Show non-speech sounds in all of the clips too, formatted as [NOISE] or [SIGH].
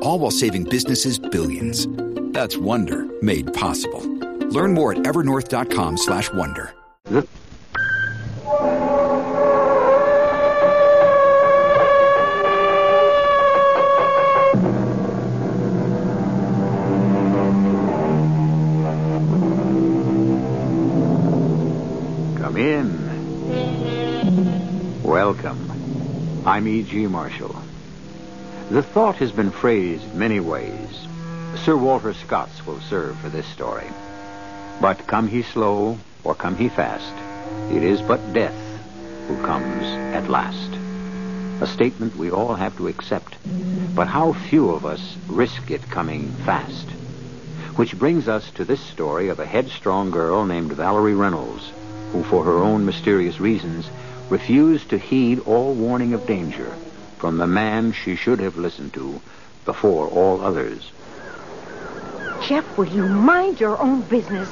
all while saving businesses billions. That's Wonder made possible. Learn more at evernorth.com/wonder. Come in. Welcome. I'm E.G. Marshall. The thought has been phrased many ways. Sir Walter Scott's will serve for this story. But come he slow or come he fast, it is but death who comes at last. A statement we all have to accept, but how few of us risk it coming fast. Which brings us to this story of a headstrong girl named Valerie Reynolds, who for her own mysterious reasons refused to heed all warning of danger from the man she should have listened to before all others. Jeff, will you mind your own business?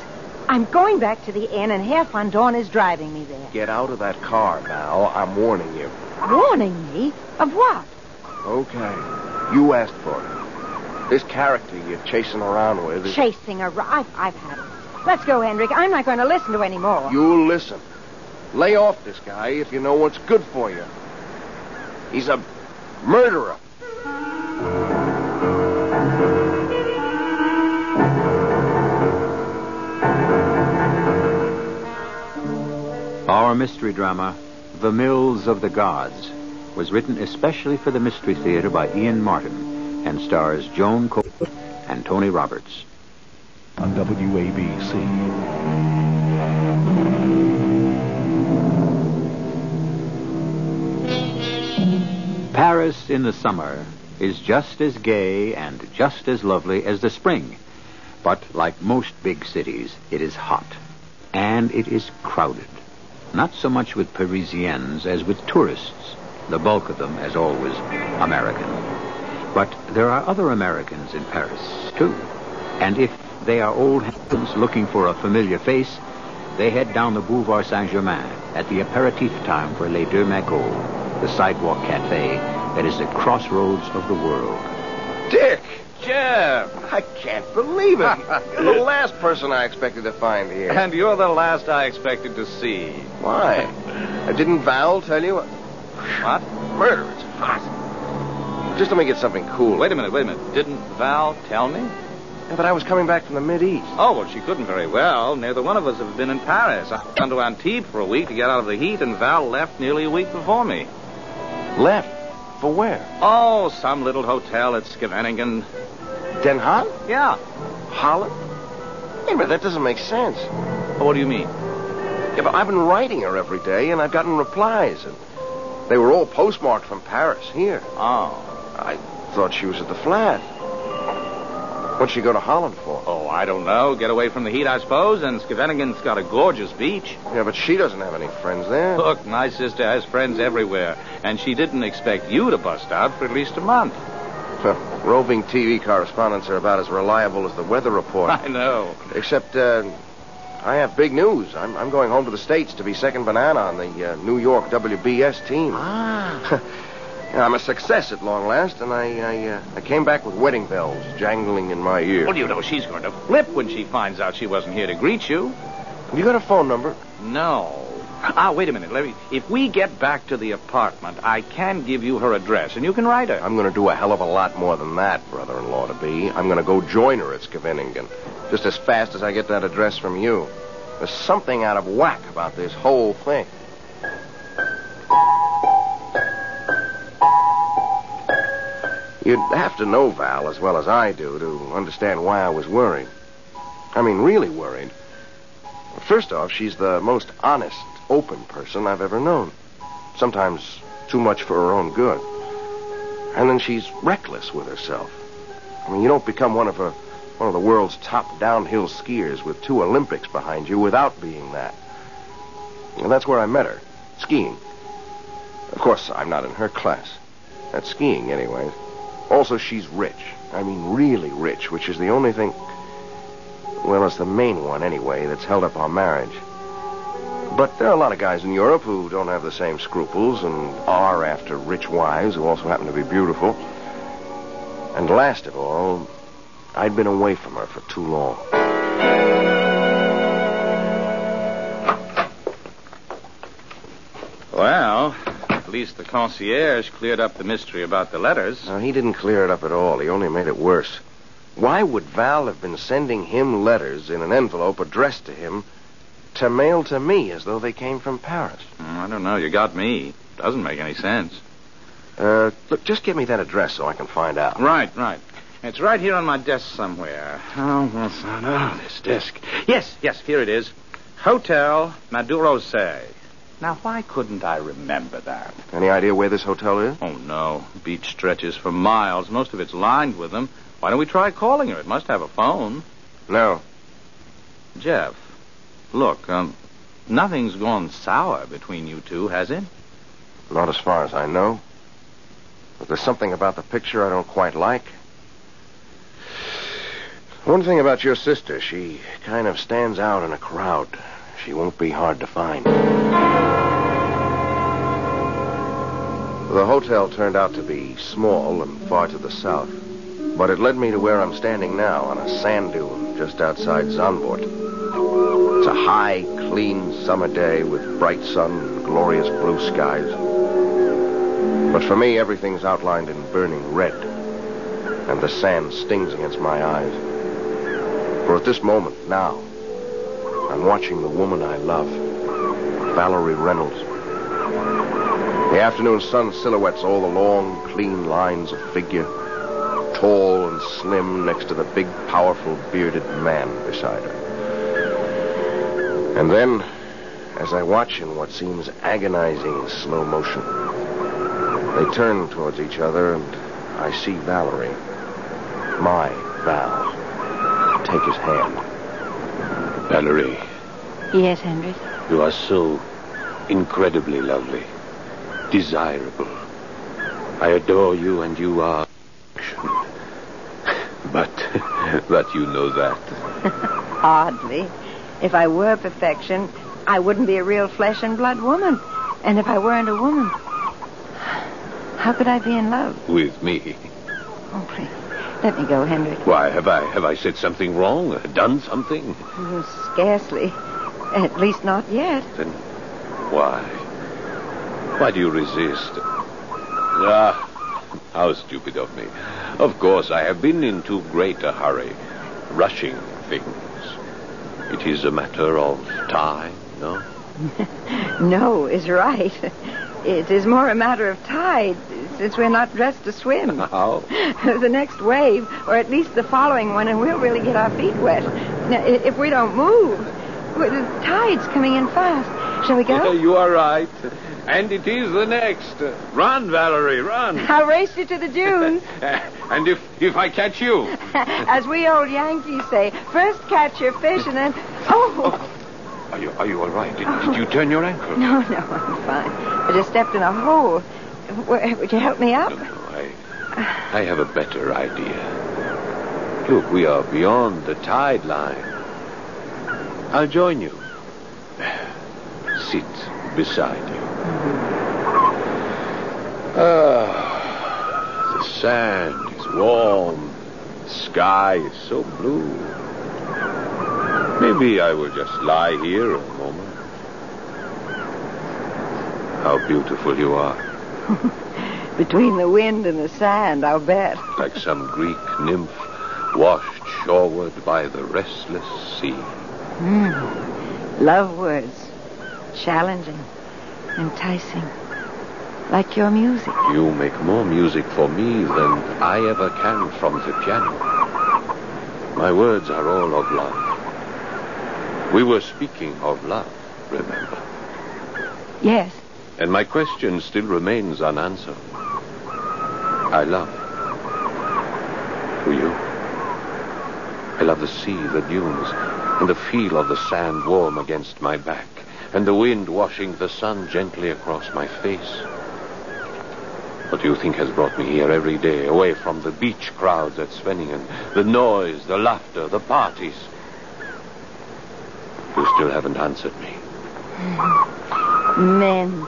I'm going back to the inn, and Herr Von Dorn is driving me there. Get out of that car, Val. I'm warning you. Warning me? Of what? Okay. You asked for it. This character you're chasing around with is... Chasing a... I've, I've had it. Let's go, Hendrik. I'm not going to listen to any more. You'll listen. Lay off this guy if you know what's good for you. He's a murderer. Our mystery drama, The Mills of the Gods, was written especially for the Mystery Theater by Ian Martin and stars Joan Cole and Tony Roberts. on WABC. Paris in the summer is just as gay and just as lovely as the spring. But like most big cities, it is hot. And it is crowded. Not so much with Parisians as with tourists, the bulk of them, as always, American. But there are other Americans in Paris, too. And if they are old hands looking for a familiar face, they head down the Boulevard Saint-Germain at the aperitif time for Les Deux Magots, the sidewalk cafe that is the crossroads of the world. Dick! Jeff! I can't believe it. [LAUGHS] You're the last person I expected to find here. And you're the last I expected to see. Why? Didn't Val tell you? What? Murder, it's hot. Just let me get something cool. Wait a minute, wait a minute. Didn't Val tell me? Yeah, but I was coming back from the Mid-East. Oh, well, she couldn't very well. Neither one of us have been in Paris. I've gone to Antibes for a week to get out of the heat, and Val left nearly a week before me. Left? For where? Oh, some little hotel at Scheveningen. Den Haag? Yeah. Holland? Hey, but that doesn't make sense. Oh, what do you mean? Yeah, but I've been writing her every day, and I've gotten replies, and they were all postmarked from Paris here. Oh. I thought she was at the flat. What'd she go to Holland for? Oh, I don't know. Get away from the heat, I suppose, and Scheveningen's got a gorgeous beach. Yeah, but she doesn't have any friends there. Look, my sister has friends everywhere, and she didn't expect you to bust out for at least a month. Roving TV correspondents are about as reliable as the weather report. [LAUGHS] I know. Except, uh, I have big news. I'm, I'm going home to the States to be second banana on the uh, New York WBS team. Ah. [LAUGHS] I'm a success at long last, and I I, uh, I came back with wedding bells jangling in my ear. Well, you know she's going to flip when she finds out she wasn't here to greet you. Have you got a phone number? No. Ah, wait a minute, Larry. If we get back to the apartment, I can give you her address, and you can write her. I'm going to do a hell of a lot more than that, brother-in-law to be. I'm going to go join her at Scheveningen, just as fast as I get that address from you. There's something out of whack about this whole thing. You'd have to know Val as well as I do to understand why I was worried. I mean, really worried. First off, she's the most honest, open person I've ever known. Sometimes too much for her own good. And then she's reckless with herself. I mean, you don't become one of a one of the world's top downhill skiers with two Olympics behind you without being that. And that's where I met her, skiing. Of course, I'm not in her class. At skiing, anyways. Also, she's rich. I mean, really rich, which is the only thing. Well, it's the main one, anyway, that's held up our marriage. But there are a lot of guys in Europe who don't have the same scruples and are after rich wives who also happen to be beautiful. And last of all, I'd been away from her for too long. Least the concierge cleared up the mystery about the letters. Now, he didn't clear it up at all. He only made it worse. Why would Val have been sending him letters in an envelope addressed to him to mail to me as though they came from Paris? Mm, I don't know. You got me. Doesn't make any sense. Uh, look, just give me that address so I can find out. Right, right. It's right here on my desk somewhere. Oh, what's that? Oh, this desk. Yes, yes, here it is. Hotel Maduro Say. Now, why couldn't I remember that? Any idea where this hotel is? Oh, no. Beach stretches for miles. Most of it's lined with them. Why don't we try calling her? It must have a phone. No. Jeff, look, um, nothing's gone sour between you two, has it? Not as far as I know. But there's something about the picture I don't quite like. One thing about your sister, she kind of stands out in a crowd. She won't be hard to find. The hotel turned out to be small and far to the south, but it led me to where I'm standing now on a sand dune just outside Zandvoort. It's a high, clean summer day with bright sun and glorious blue skies. But for me, everything's outlined in burning red, and the sand stings against my eyes. For at this moment, now, I'm watching the woman I love, Valerie Reynolds. The afternoon sun silhouettes all the long, clean lines of figure, tall and slim next to the big, powerful, bearded man beside her. And then, as I watch in what seems agonizing slow motion, they turn towards each other, and I see Valerie, my Val, take his hand. Valerie, Yes, Henry. you are so incredibly lovely, desirable. I adore you, and you are. [LAUGHS] But, [LAUGHS] but you know that. [LAUGHS] Hardly. If I were perfection, I wouldn't be a real flesh and blood woman. And if I weren't a woman, how could I be in love? With me. Oh, please. Let me go, Henry. Why, have I have I said something wrong? Done something? Oh, Scarcely. At least not yet. Then why? Why do you resist? Ah, how stupid of me. Of course, I have been in too great a hurry, rushing things. It is a matter of time, no? [LAUGHS] No is right. It is more a matter of tide, since we're not dressed to swim. [LAUGHS] How? [LAUGHS] the next wave, or at least the following one, and we'll really get our feet wet. Now, if we don't move, the tide's coming in fast. Shall we go? you are right. And it is the next. Run, Valerie, run. [LAUGHS] I'll race you to the dunes. and if if I catch you, As we old Yankees say, first catch your fish and then. Oh! oh! are you are you all right? Did, did you turn your ankle? No, no, I'm fine. I just stepped in a hole. Would you help me up? No, no, I I have a better idea. Look, we are beyond the tide line. I'll join you. Sit beside you. Ah, the sand is warm. The sky is so blue. Maybe I will just lie here a moment. How beautiful you are. [LAUGHS] Between the wind and the sand, I'll bet. [LAUGHS] like some Greek nymph washed shoreward by the restless sea. Hmm. Love words. Challenging. Enticing. Like your music. You make more music for me than I ever can from the piano. My words are all of love. We were speaking of love, remember? Yes. And my question still remains unanswered. I love. Do you? I love the sea, the dunes, and the feel of the sand warm against my back, and the wind washing the sun gently across my face. What do you think has brought me here every day, away from the beach crowds at Scheveningen, the noise, the laughter, the parties? You still haven't answered me. Men.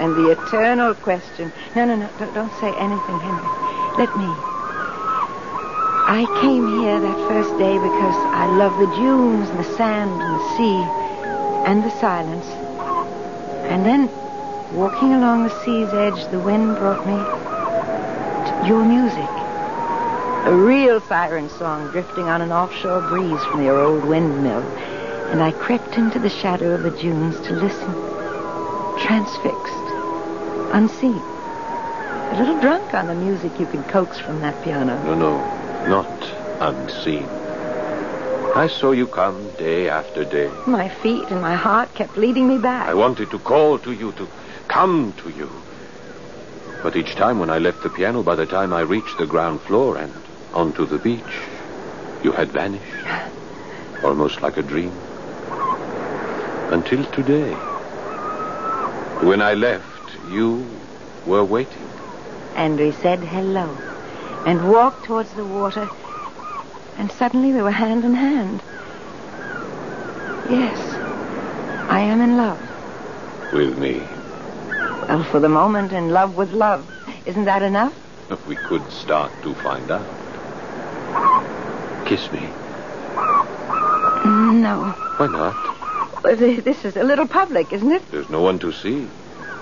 And the eternal question. No, no, no. Don't, don't say anything, Henry. Let me. I came here that first day because I love the dunes and the sand and the sea and the silence. And then, walking along the sea's edge, the wind brought me to your music. A real siren song drifting on an offshore breeze from your old windmill. And I crept into the shadow of the dunes to listen, transfixed, unseen. A little drunk on the music you can coax from that piano. No, no, not unseen. I saw you come day after day. My feet and my heart kept leading me back. I wanted to call to you, to come to you. But each time when I left the piano, by the time I reached the ground floor and onto the beach, you had vanished. [SIGHS] Almost like a dream. Until today. When I left, you were waiting. And we said hello and walked towards the water. And suddenly we were hand in hand. Yes, I am in love. With me. Well, for the moment, in love with love. Isn't that enough? We could start to find out. Kiss me. Mm, no. Why not? Well, This is a little public, isn't it? There's no one to see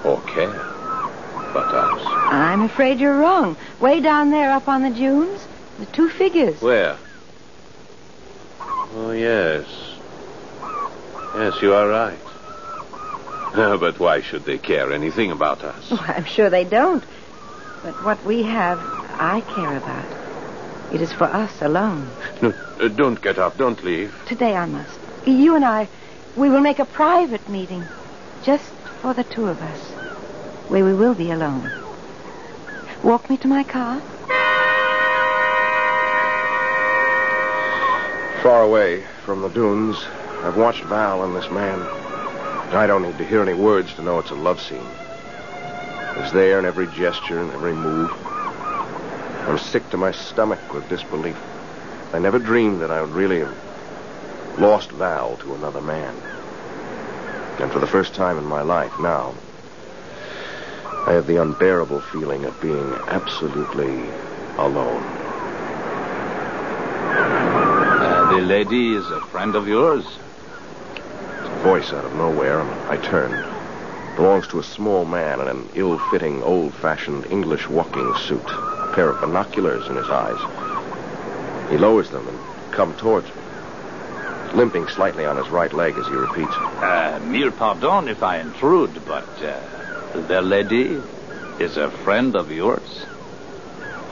or care but us. I'm afraid you're wrong. Way down there up on the dunes, the two figures. Where? Oh, yes. Yes, you are right. [LAUGHS] But why should they care anything about us? Oh, I'm sure they don't. But what we have, I care about. It is for us alone. [LAUGHS] No, uh, don't get up. Don't leave. Today I must. You and I, we will make a private meeting. Just for the two of us. Where we will be alone. Walk me to my car? Far away from the dunes, I've watched Val and this man. I don't need to hear any words to know it's a love scene. It's there in every gesture and every move. I'm sick to my stomach with disbelief. I never dreamed that I would really have lost Val to another man. And for the first time in my life now, I have the unbearable feeling of being absolutely alone. Uh, the lady is a friend of yours? A voice out of nowhere, and I turned. Belongs to a small man in an ill-fitting, old-fashioned English walking suit. A pair of binoculars in his eyes. He lowers them and comes towards me, limping slightly on his right leg as he repeats. Uh, mille pardon if I intrude, but uh, the lady is a friend of yours?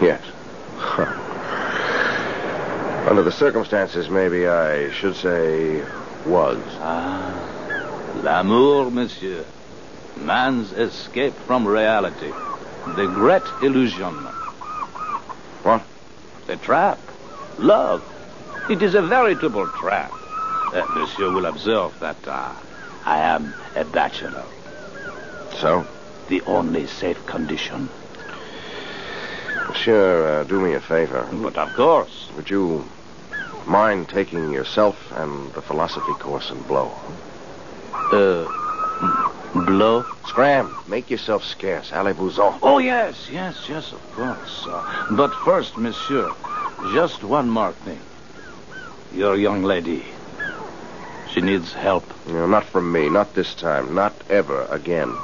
Yes. [LAUGHS] Under the circumstances, maybe I should say was. Ah, l'amour, monsieur. Man's escape from reality. The great illusion. What? The trap. Love. It is a veritable trap. Uh, monsieur will observe that uh, I am a bachelor. So? The only safe condition. Monsieur, uh, do me a favor. But of course. Would you mind taking yourself and the philosophy course in blow? Uh, blow? Scram, make yourself scarce. Allez-vous-en. Oh, yes, yes, yes, of course. Uh, but first, monsieur, just one more thing. Your young lady. She needs help. No, not from me. Not this time. Not ever again.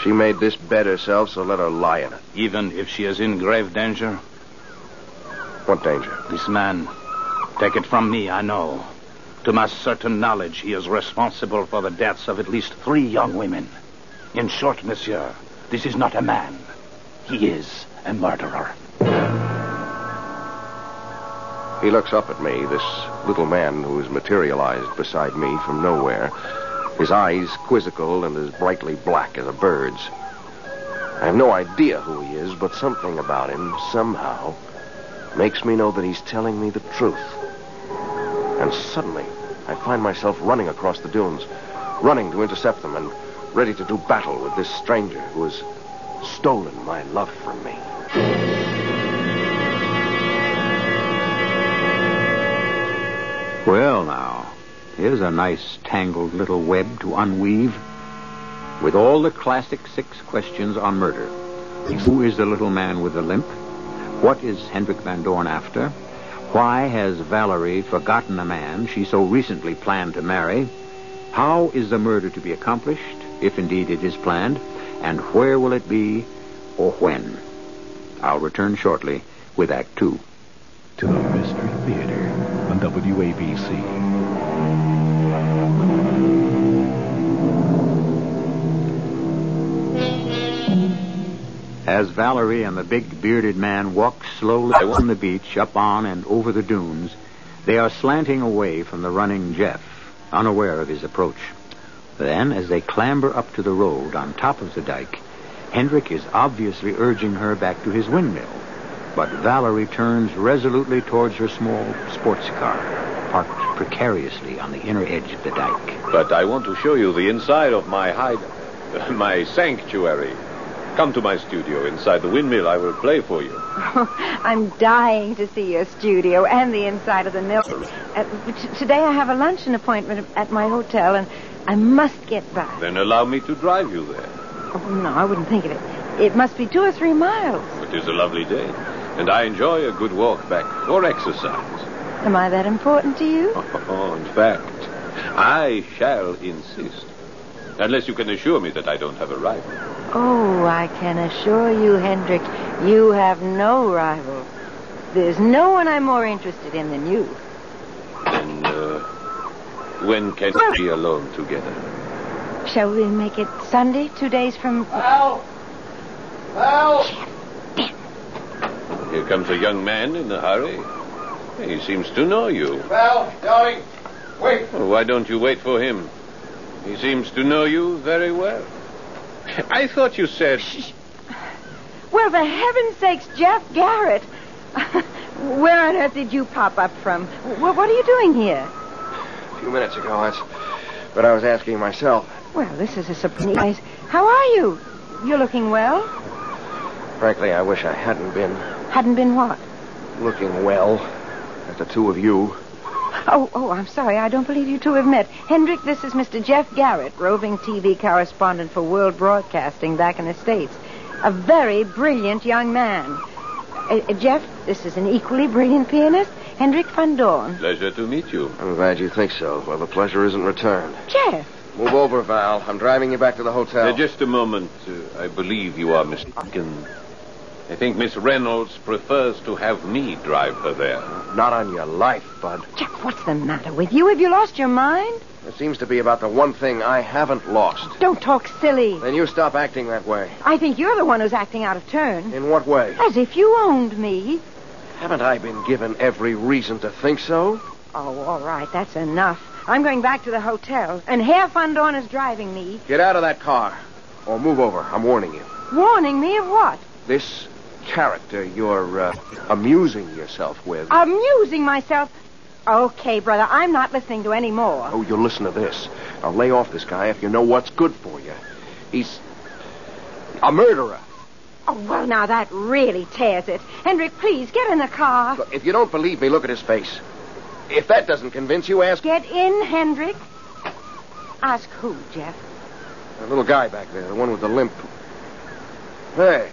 She made this bed herself, so let her lie in it. Even if she is in grave danger? What danger? This man. Take it from me, I know. To my certain knowledge, he is responsible for the deaths of at least three young women. In short, monsieur, this is not a man. He is a murderer. He looks up at me, this little man who has materialized beside me from nowhere, his eyes quizzical and as brightly black as a bird's. I have no idea who he is, but something about him, somehow, makes me know that he's telling me the truth. And suddenly, I find myself running across the dunes, running to intercept them and ready to do battle with this stranger who has stolen my love from me. Well, now, here's a nice tangled little web to unweave with all the classic six questions on murder. Who is the little man with the limp? What is Hendrik Van Dorn after? Why has Valerie forgotten the man she so recently planned to marry? How is the murder to be accomplished, if indeed it is planned? And where will it be, or when? I'll return shortly with Act Two the Mystery Theater on WABC. As Valerie and the big bearded man walk slowly on the beach, up on and over the dunes, they are slanting away from the running Jeff, unaware of his approach. Then, as they clamber up to the road on top of the dike, Hendrik is obviously urging her back to his windmill. But Valerie turns resolutely towards her small sports car, parked precariously on the inner edge of the dike. But I want to show you the inside of my hide, [LAUGHS] my sanctuary. Come to my studio inside the windmill. I will play for you. [LAUGHS] I'm dying to see your studio and the inside of the mill. Uh, t- today I have a luncheon appointment at my hotel, and I must get back. Then allow me to drive you there. Oh, no, I wouldn't think of it. It must be two or three miles. It is a lovely day, and I enjoy a good walk back or exercise. Am I that important to you? [LAUGHS] Oh, in fact, I shall insist. Unless you can assure me that I don't have a rival. Oh, I can assure you, Hendrik, you have no rival. There's no one I'm more interested in than you. Then, uh, when can we be alone together? Shall we make it Sunday, two days from. Val! Val! Here comes a young man in a hurry. He seems to know you. Val, darling, wait. Well, why don't you wait for him? He seems to know you very well. [LAUGHS] I thought you said. Well, for heaven's sakes, Jeff Garrett. [LAUGHS] Where on earth did you pop up from? What are you doing here? A few minutes ago, that's what I was asking myself. Well, this is a surprise. How are you? You're looking well. Frankly, I wish I hadn't been Hadn't been what? looking well at the two of you. Oh, oh, I'm sorry. I don't believe you two have met. Hendrik, this is Mr. Jeff Garrett, roving TV correspondent for World Broadcasting back in the States. A very brilliant young man. Uh, uh, Jeff, this is an equally brilliant pianist, Hendrik van Dorn. Pleasure to meet you. I'm glad you think so. Well, the pleasure isn't returned. Jeff, Move over, Val. I'm driving you back to the hotel. Uh, just a moment. Uh, I believe you are mistaken. I think Miss Reynolds prefers to have me drive her there. Not on your life, Bud. Jeff, what's the matter with you? Have you lost your mind? It seems to be about the one thing I haven't lost. Don't talk silly. Then you stop acting that way. I think you're the one who's acting out of turn. In what way? As if you owned me. Haven't I been given every reason to think so? Oh, all right, that's enough. I'm going back to the hotel, and Herr Van Dorn is driving me. Get out of that car. Or move over. I'm warning you. Warning me of what? This character you're uh, amusing yourself with. Amusing myself. Okay, brother, I'm not listening to any more. Oh, you'll listen to this. I'll lay off this guy if you know what's good for you. He's a murderer. Oh, well, now that really tears it. Hendrik, please, get in the car. Look, if you don't believe me, look at his face. If that doesn't convince you, ask Get in, Hendrik. Ask who, Jeff? the little guy back there, the one with the limp. Hey.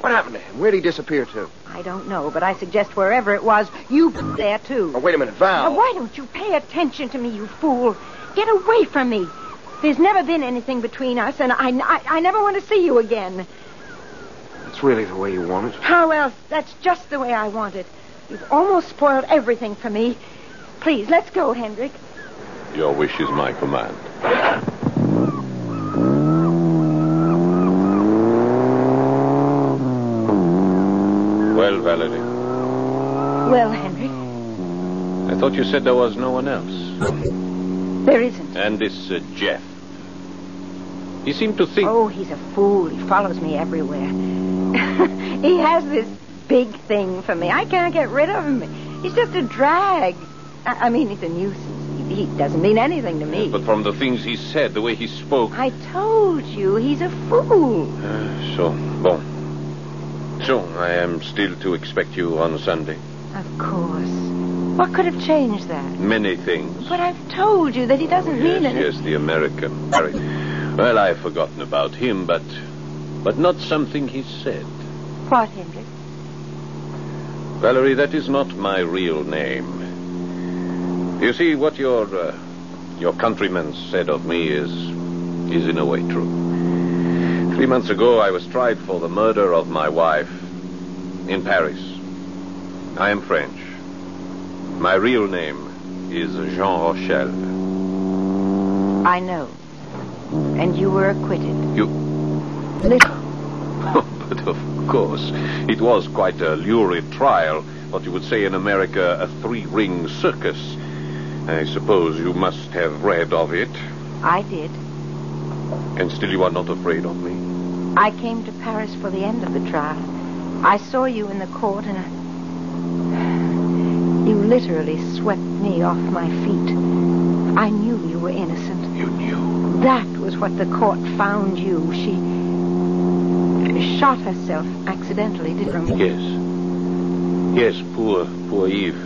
What happened to him? Where'd he disappear to? I don't know, but I suggest wherever it was, you be there, too. Oh, wait a minute, Val. Now, why don't you pay attention to me, you fool? Get away from me. There's never been anything between us, and I, I, I never want to see you again. That's really the way you want it. How else? That's just the way I want it. You've almost spoiled everything for me. Please, let's go, Hendrik. Your wish is my command. Well, Valerie, Well, Henry? I thought you said there was no one else. there isn't. And this uh, Jeff. He seemed to think. Oh, he's a fool. He follows me everywhere. [LAUGHS] he has this big thing for me. I can't get rid of him. He's just a drag. I, I mean, he's a nuisance. He, he doesn't mean anything to me. But from the things he said, the way he spoke. I told you, he's a fool. Uh, so, bon. So, I am still to expect you on Sunday. Of course. What could have changed that? Many things. But I've told you that he doesn't yes, mean anything. yes, the American. Well, I've forgotten about him, but but not something he said. What, Hendrik? Valerie, that is not my real name. You see, what your uh, your countrymen said of me is is in a way true. Three months ago, I was tried for the murder of my wife in Paris. I am French. My real name is Jean Rochelle. I know. And you were acquitted. You. Little. [LAUGHS] Oh, but of course, it was quite a lurid trial. What you would say in America, a three-ring circus. I suppose you must have read of it. I did. And still you are not afraid of me? I came to Paris for the end of the trial. I saw you in the court and I... You literally swept me off my feet. I knew you were innocent. You knew? That was what the court found you. She shot herself accidentally, didn't she? Yes. Yes, poor, poor Eve.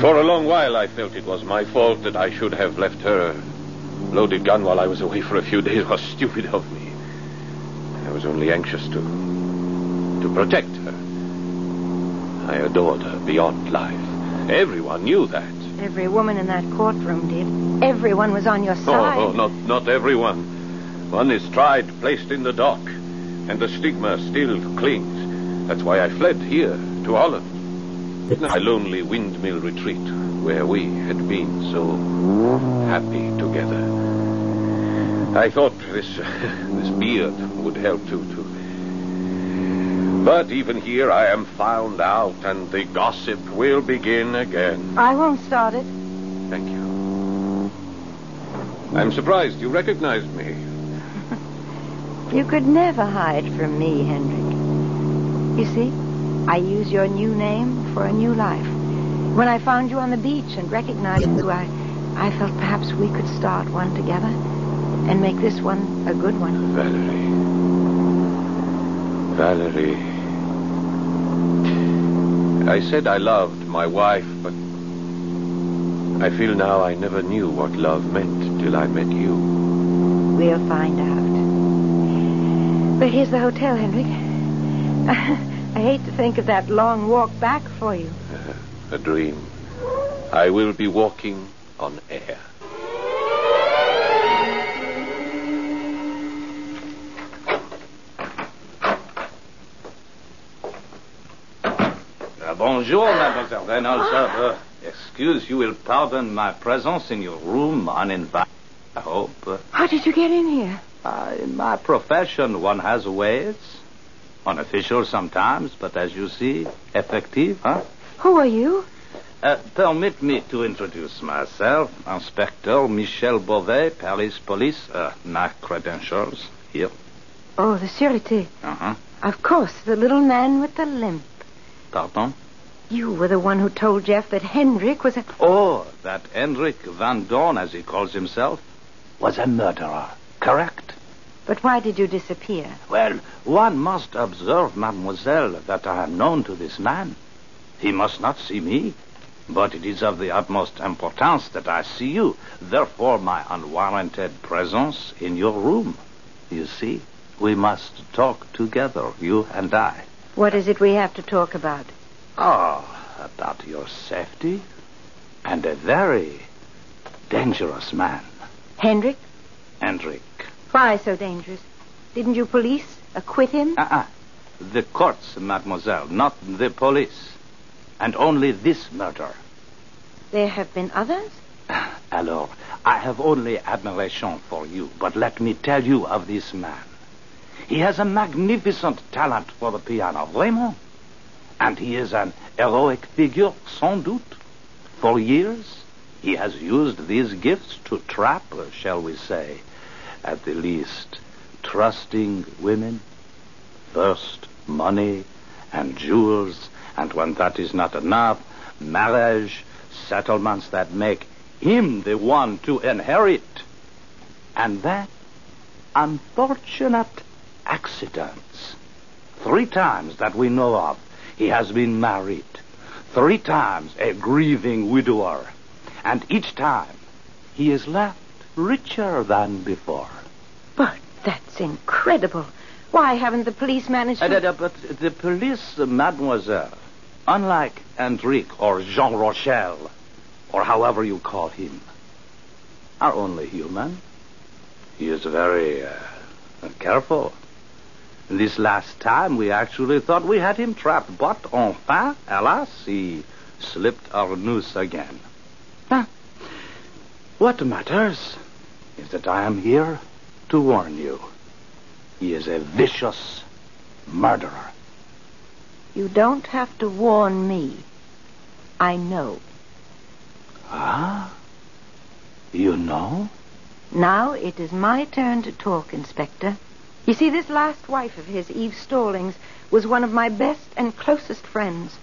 For a long while I felt it was my fault that I should have left her loaded gun while I was away for a few days. [LAUGHS] It was stupid of me. I was only anxious to to protect her. I adored her beyond life. Everyone knew that. Every woman in that courtroom did. Everyone was on your oh, side. Oh, oh, not not everyone. One is tried, placed in the dock, and the stigma still clings. That's why I fled here to Holland. My lonely windmill retreat, where we had been so happy together. I thought this [LAUGHS] this beard would help to to. But even here I am found out, and the gossip will begin again. I won't start it. Thank you. I'm surprised you recognized me. You could never hide from me, Hendrik. You see, I use your new name for a new life. When I found you on the beach and recognized you, I, I felt perhaps we could start one together and make this one a good one. Valerie. Valerie. I said I loved my wife, but I feel now I never knew what love meant till I met you. We'll find out. But here's the hotel, Hendrik. [LAUGHS] I hate to think of that long walk back for you. [LAUGHS] A dream. I will be walking on air. Bonjour, Mademoiselle Reynolds. Uh, uh, excuse, you will pardon my presence in your room uninvited, I hope. Uh, How did you get in here? uh, in my profession, one has ways. Unofficial sometimes, but as you see, effective, huh? Who are you? Uh, permit me to introduce myself. Inspector Michel Beauvais, Paris Police. Uh, my credentials here. Oh, the Sûreté. Uh-huh. Of course, the little man with the limp. Pardon? You were the one who told Jeff that Hendrik was a... Oh, that Hendrik Van Dorn, as he calls himself, was a murderer. Correct? But why did you disappear? Well, one must observe, mademoiselle, that I am known to this man. He must not see me, but it is of the utmost importance that I see you. Therefore, my unwarranted presence in your room. You see, we must talk together, you and I. What is it we have to talk about? Oh, about your safety and a very dangerous man, Hendrik? Hendrik. Why so dangerous? Didn't you police acquit him? Uh-uh. The courts, mademoiselle, not the police. And only this murder. There have been others? [SIGHS] Alors, I have only admiration for you, but let me tell you of this man. He has a magnificent talent for the piano, vraiment. And he is an heroic figure, sans doute. For years, he has used these gifts to trap, shall we say, at the least, trusting women. First, money and jewels, and when that is not enough, marriage, settlements that make him the one to inherit. And that unfortunate accidents. Three times that we know of, he has been married. Three times a grieving widower. And each time, he is left richer than before. But that's incredible. Why haven't the police managed to... Uh, uh, but the police, uh, mademoiselle, unlike Hendrik or Jean Rochelle, or however you call him, are only human. He is very uh, careful. This last time, we actually thought we had him trapped, but enfin, alas, he slipped our noose again. Huh. What matters is that I am here to warn you. He is a vicious murderer. You don't have to warn me. I know. Ah? You know? Now it is my turn to talk, Inspector. You see, this last wife of his, Eve Stallings, was one of my best and closest friends.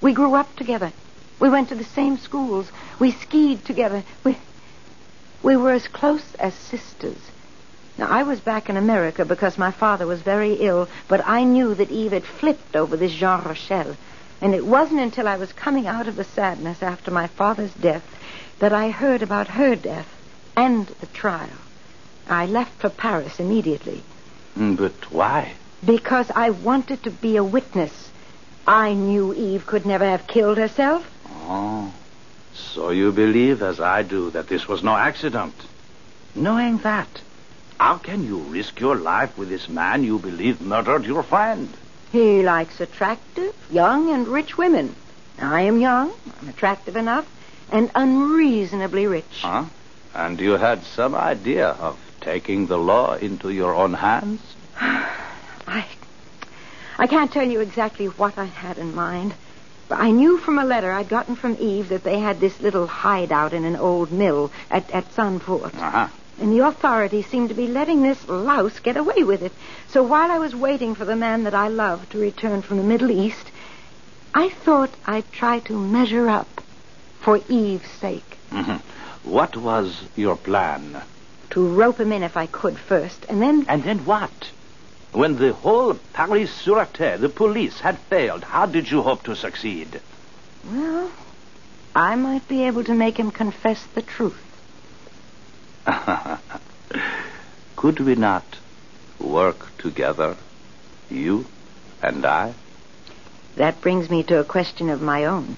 We grew up together. We went to the same schools. We skied together. We, we were as close as sisters. Now, I was back in America because my father was very ill, but I knew that Eve had flipped over this Jean Rochelle. And it wasn't until I was coming out of the sadness after my father's death that I heard about her death and the trial. I left for Paris immediately. Mm, but why? Because I wanted to be a witness. I knew Eve could never have killed herself. Oh. So you believe, as I do, that this was no accident. Knowing that, how can you risk your life with this man you believe murdered your friend? He likes attractive, young, and rich women. I am young, I'm attractive enough, and unreasonably rich. Huh? And you had some idea of taking the law into your own hands? [SIGHS] I. I can't tell you exactly what I had in mind. But I knew from a letter I'd gotten from Eve that they had this little hideout in an old mill at, at Zandvoort. Uh-huh. And the authorities seemed to be letting this louse get away with it. So while I was waiting for the man that I loved to return from the Middle East, I thought I'd try to measure up for Eve's sake. Mm-hmm. What was your plan? To rope him in if I could first, and then. And then what? When the whole Paris Sûreté, the police, had failed, how did you hope to succeed? Well, I might be able to make him confess the truth. [LAUGHS] Could we not work together, you and I? That brings me to a question of my own.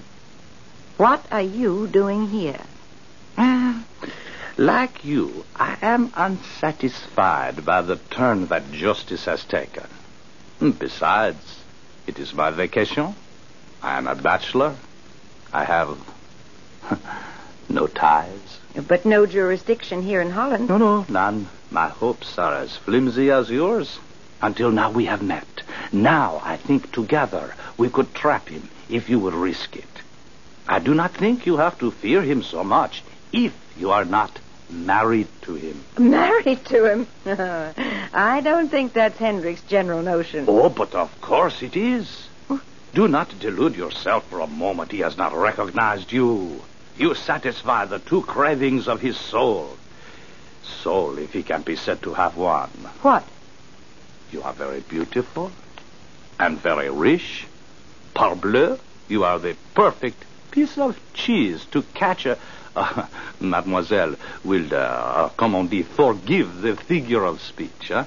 What are you doing here? Ah, Like you, I am unsatisfied by the turn that justice has taken. Hmm, besides, it is my vacation. I am a bachelor. I have [LAUGHS] no ties. But no jurisdiction here in Holland. No, no, none. My hopes are as flimsy as yours. Until now we have met. Now I think together we could trap him if you would risk it. I do not think you have to fear him so much if you are not married to him. Married to him? [LAUGHS] I don't think that's Hendrik's general notion. Oh, but of course it is. Do not delude yourself for a moment. He has not recognized you. You satisfy the two cravings of his soul. Soul, if he can be said to have one. What? You are very beautiful and very rich. Parbleu, you are the perfect piece of cheese to catch a. Uh, [LAUGHS] mademoiselle will, uh, comme on dit, forgive the figure of speech, huh?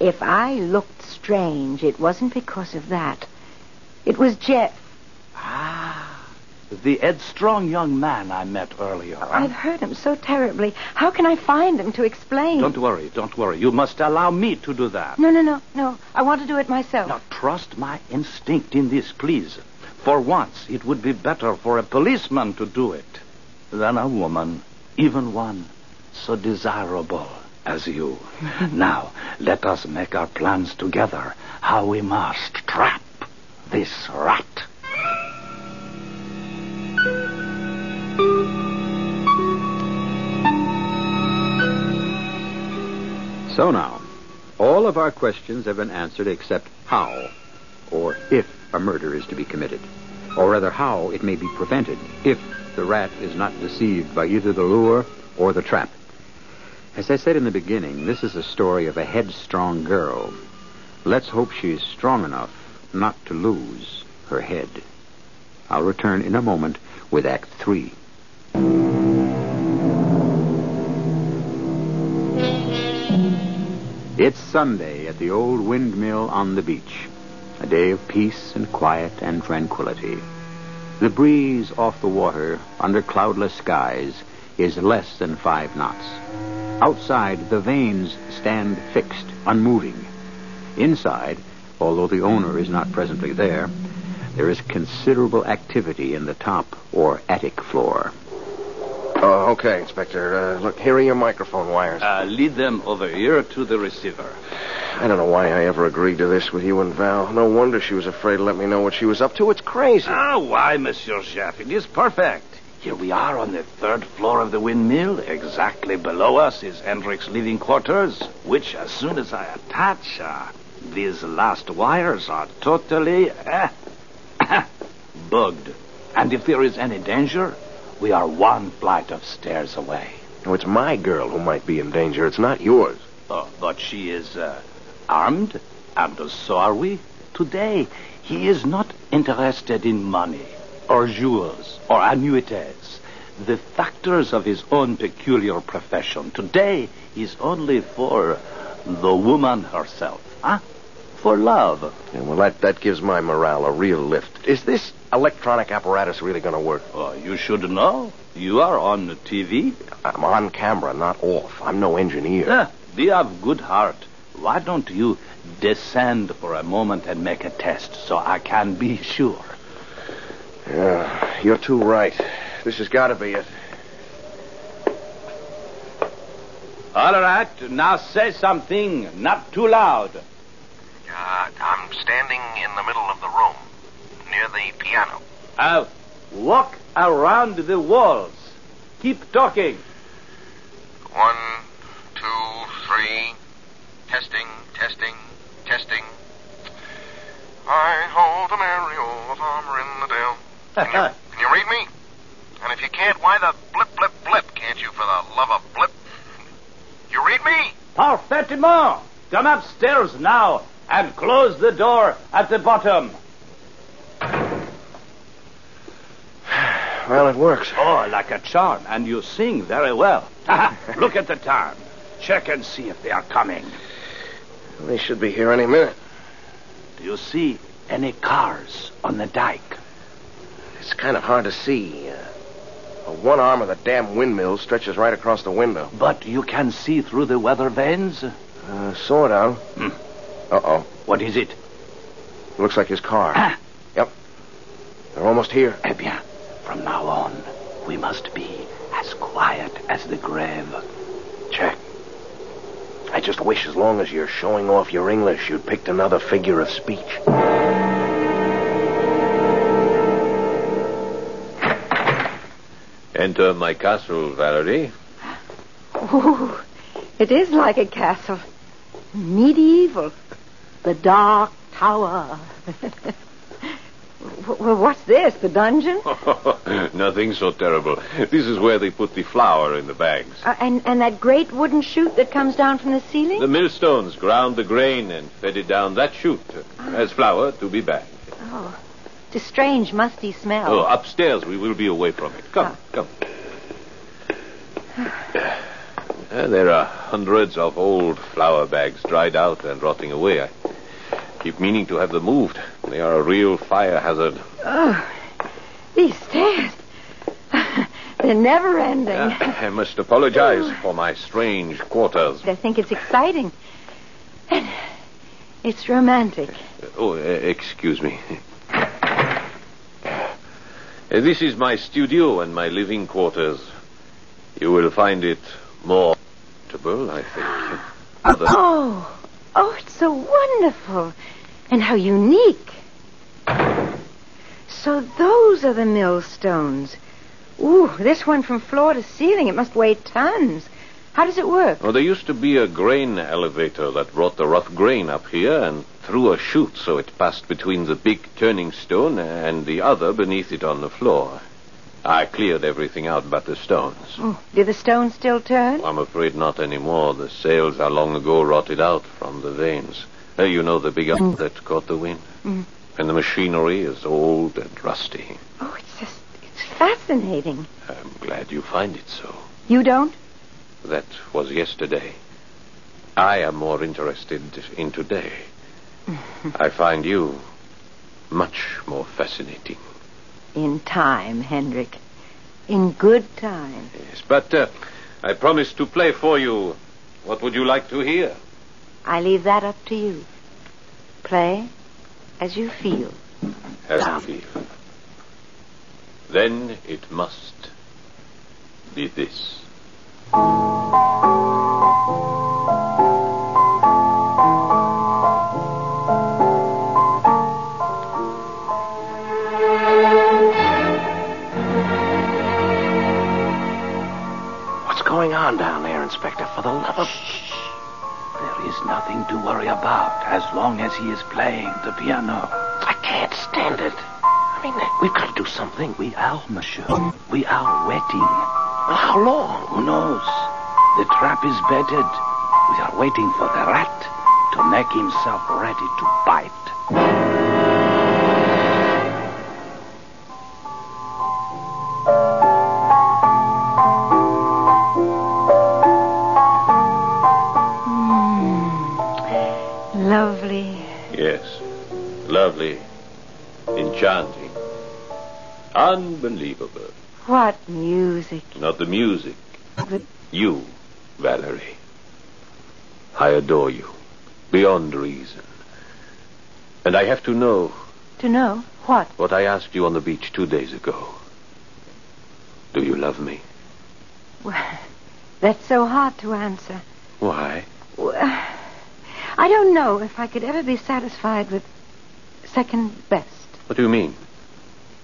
If I looked strange, it wasn't because of that. It was Jeff. Ah, the headstrong young man I met earlier. Huh? I've hurt him so terribly. How can I find him to explain? Don't worry, don't worry. You must allow me to do that. No, no, no, no. I want to do it myself. Now, trust my instinct in this, please. For once, it would be better for a policeman to do it than a woman, even one so desirable as you. now, let us make our plans together how we must trap this rat. So now, all of our questions have been answered except how or if a murder is to be committed, or rather how it may be prevented if the rat is not deceived by either the lure or the trap. As I said in the beginning, this is a story of a headstrong girl. Let's hope she's strong enough not to lose her head. I'll return in a moment with Act Three. It's Sunday at the old windmill on the beach. A day of peace and quiet and tranquility. The breeze off the water under cloudless skies is less than five knots. Outside, the vanes stand fixed, unmoving. Inside, although the owner is not presently there, there is considerable activity in the top or attic floor. Oh, okay, Inspector. Uh, look, here are your microphone wires. Uh, lead them over here to the receiver. I don't know why I ever agreed to this with you and Val. No wonder she was afraid to let me know what she was up to. It's crazy. Ah, why, Monsieur Chef? It is perfect. Here we are on the third floor of the windmill. Exactly below us is Hendrik's living quarters, which, as soon as I attach, uh, these last wires are totally uh, [COUGHS] bugged. And if there is any danger, we are one flight of stairs away. Oh, it's my girl who might be in danger. It's not yours. Oh, but she is uh, armed, and so are we. Today, he is not interested in money, or jewels, or annuities, the factors of his own peculiar profession. Today, he's only for the woman herself, huh? For love. Yeah, well, that, that gives my morale a real lift. Is this electronic apparatus really going to work? Oh, you should know. You are on TV. I'm on camera, not off. I'm no engineer. Yeah, be of good heart. Why don't you descend for a moment and make a test so I can be sure? Yeah, you're too right. This has got to be it. All right, now say something, not too loud. Uh, I'm standing in the middle of the room, near the piano. Uh, walk around the walls. Keep talking. One, two, three. Testing, testing, testing. I hold the Mario of armor in the dale. Can you, [LAUGHS] can you read me? And if you can't, why the blip, blip, blip? Can't you, for the love of blip? You read me? Parfaitement. Come upstairs now and close the door at the bottom. Well, it works. Oh, like a charm, and you sing very well. [LAUGHS] Look at the time. Check and see if they are coming. They should be here any minute. Do you see any cars on the dike? It's kind of hard to see. Uh, one arm of the damn windmill stretches right across the window. But you can see through the weather vanes? Uh, sort of. Hmm. Uh-oh. What is it? Looks like his car. Ah. Yep. They're almost here. Eh bien, from now on, we must be as quiet as the grave. Check. I just wish as long as you're showing off your English, you'd picked another figure of speech. Enter my castle, Valerie. Ooh, it is like a castle. Medieval. The Dark Tower. [LAUGHS] well, what's this? The dungeon? [LAUGHS] Nothing so terrible. This is where they put the flour in the bags. Uh, and, and that great wooden chute that comes down from the ceiling? The millstones ground the grain and fed it down that chute as flour to be bagged. Oh, it's a strange, musty smell. Oh, upstairs we will be away from it. Come, Ah. come. Uh, there are hundreds of old flour bags dried out and rotting away. I keep meaning to have them moved. They are a real fire hazard. Oh, these stairs. [LAUGHS] They're never ending. Uh, I must apologize for my strange quarters. I think it's exciting. And it's romantic. Oh, uh, excuse me. Uh, this is my studio and my living quarters. You will find it more comfortable, I think. Other- [GASPS] Oh, oh, it's so wonderful. And how unique. So those are the millstones. Ooh, this one from floor to ceiling. It must weigh tons. How does it work? Well, there used to be a grain elevator that brought the rough grain up here and through a chute so it passed between the big turning stone and the other beneath it on the floor. I cleared everything out but the stones. Oh, do the stones still turn? I'm afraid not anymore. The sails are long ago rotted out from the vanes. Uh, you know the big up that caught the wind? Mm. And the machinery is old and rusty. Oh, it's just, it's fascinating. I'm glad you find it so. You don't? That was yesterday. I am more interested in today. I find you much more fascinating. In time, Hendrik. In good time. Yes, but uh, I promised to play for you. What would you like to hear? I leave that up to you. Play as you feel. As you feel. Then it must be this. On down there, Inspector? For the love of... Shh. There is nothing to worry about as long as he is playing the piano. I can't stand it. I mean, we've got to do something. We are, monsieur. We are waiting. Well, how long? Who knows? The trap is bedded. We are waiting for the rat to make himself ready to bite. The music. You, Valerie. I adore you. Beyond reason. And I have to know To know what? what I asked you on the beach two days ago. Do you love me? Well, that's so hard to answer. Why? Well, I don't know if I could ever be satisfied with second best. What do you mean?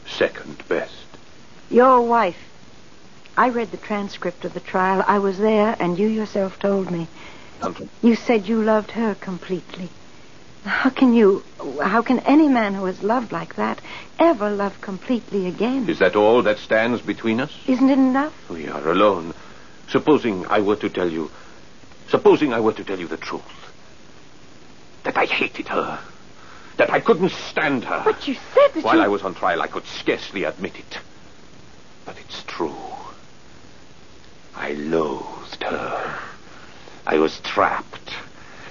Second best. Your wife. I read the transcript of the trial. I was there, and you yourself told me. You said you loved her completely. How can you, how can any man who has loved like that ever love completely again? Is that all that stands between us? Isn't it enough? We are alone. Supposing I were to tell you. Supposing I were to tell you the truth. That I hated her. That I couldn't stand her. But you said that While you... I was on trial, I could scarcely admit it. But it's true. I loathed her. I was trapped.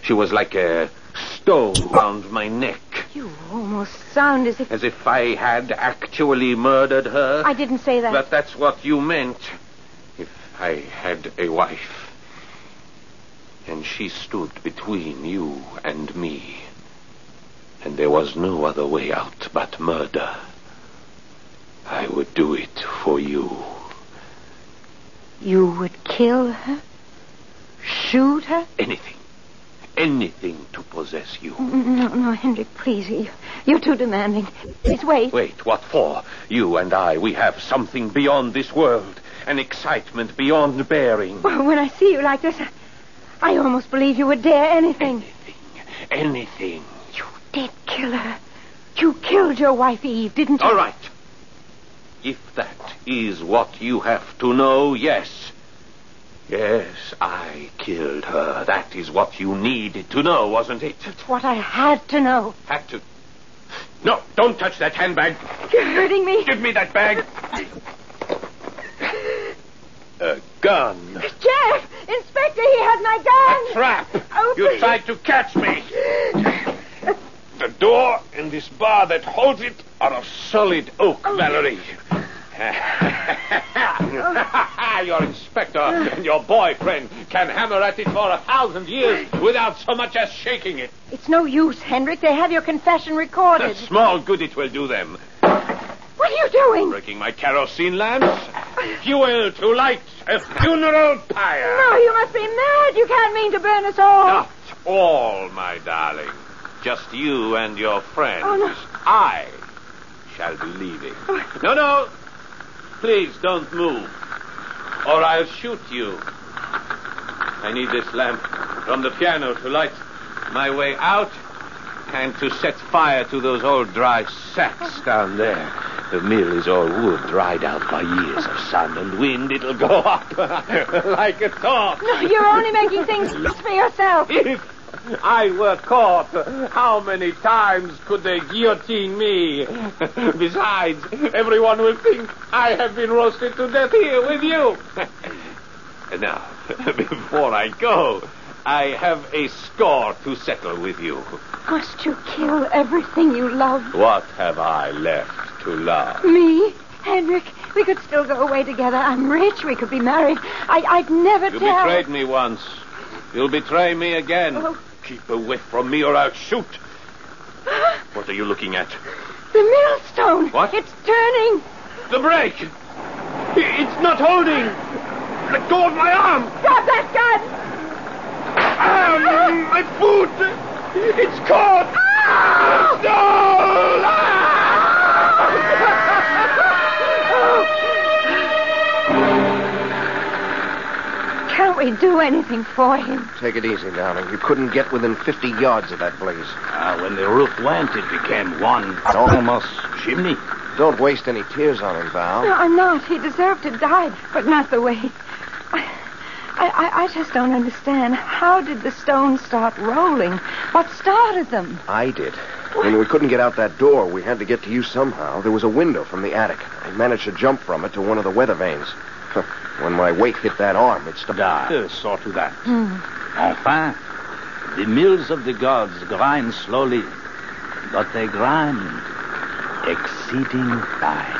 She was like a stone round my neck. You almost sound as if... As if I had actually murdered her. I didn't say that. But that's what you meant. If I had a wife. And she stood between you and me. And there was no other way out but murder. I would do it for you. You would kill her? Shoot her? Anything. Anything to possess you. No, no, Hendrik, please. You, you're too demanding. Please wait. Wait, what for? You and I, we have something beyond this world. An excitement beyond bearing. Well, when I see you like this, I, I almost believe you would dare anything. Anything. Anything. You did kill her. You killed your wife, Eve, didn't you? All right. If that is what you have to know, yes. Yes, I killed her. That is what you needed to know, wasn't it? It's what I had to know. Had to. No, don't touch that handbag. You're hurting me. Give me that bag. A gun. Jeff! Inspector, he had my gun! A trap. Oh, you tried to catch me. The door and this bar that holds it are of solid oak, Oh. Valerie. [LAUGHS] your inspector and your boyfriend can hammer at it for a thousand years without so much as shaking it. It's no use, Hendrik. They have your confession recorded. Small good it will do them. What are you doing? Breaking my kerosene lamps. Fuel to light a funeral pyre. No, you must be mad. You can't mean to burn us all. Not all, my darling. Just you and your friends. Oh, no. I shall be leaving. Oh. No, no. Please don't move. Or I'll shoot you. I need this lamp from the piano to light my way out and to set fire to those old dry sacks down there. The mill is all wood, dried out by years of sun and wind. It'll go [LAUGHS] up [LAUGHS] like a torch. No, you're only making things worse [LAUGHS] for yourself. If I were caught, how many times could they guillotine me? [LAUGHS] Besides, everyone will think I have been roasted to death here with you. [LAUGHS] now, [LAUGHS] before I go, I have a score to settle with you. Must you kill everything you love? What have I left to love? Me? Hendrik, we could still go away together. I'm rich. We could be married. I, I'd never You tell. betrayed me once. You'll betray me again. Oh. Keep away from me or I'll shoot. What are you looking at? The millstone. What? It's turning. The brake! It's not holding! Let go of my arm! Drop that gun. Ah, my foot! It's caught! Can't we do anything for him? Take it easy, darling. You couldn't get within 50 yards of that blaze. Ah, when the roof went, it became one almost chimney. Don't waste any tears on him, Val. No, I'm not. He deserved to die, but not the way. I, I, I just don't understand. How did the stones start rolling? What started them? I did. When we couldn't get out that door, we had to get to you somehow. There was a window from the attic. I managed to jump from it to one of the weather vanes. When my weight hit that arm, it stopped. Ah, saw to that. Enfin, the mills of the gods grind slowly, but they grind exceeding fine.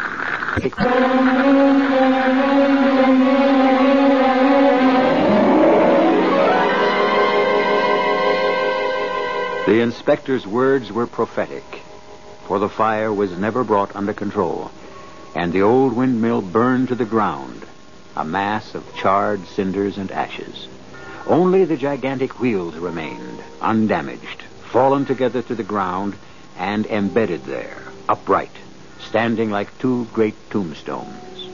The inspector's words were prophetic, for the fire was never brought under control, and the old windmill burned to the ground, a mass of charred cinders and ashes. Only the gigantic wheels remained, undamaged, fallen together to the ground, and embedded there, upright, standing like two great tombstones.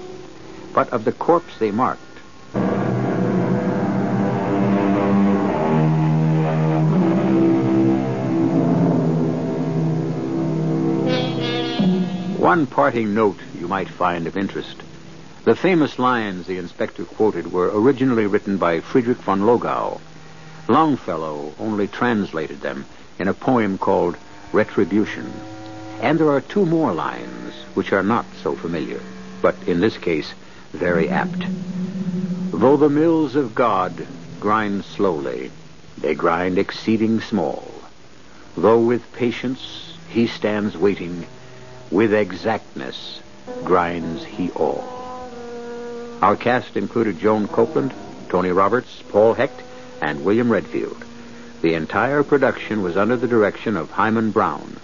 But of the corpse they marked, One parting note you might find of interest. The famous lines the inspector quoted were originally written by Friedrich von Logau. Longfellow only translated them in a poem called Retribution. And there are two more lines which are not so familiar, but in this case very apt. Though the mills of God grind slowly, they grind exceeding small. Though with patience he stands waiting, with exactness grinds he all. Our cast included Joan Copeland, Tony Roberts, Paul Hecht, and William Redfield. The entire production was under the direction of Himan Brown.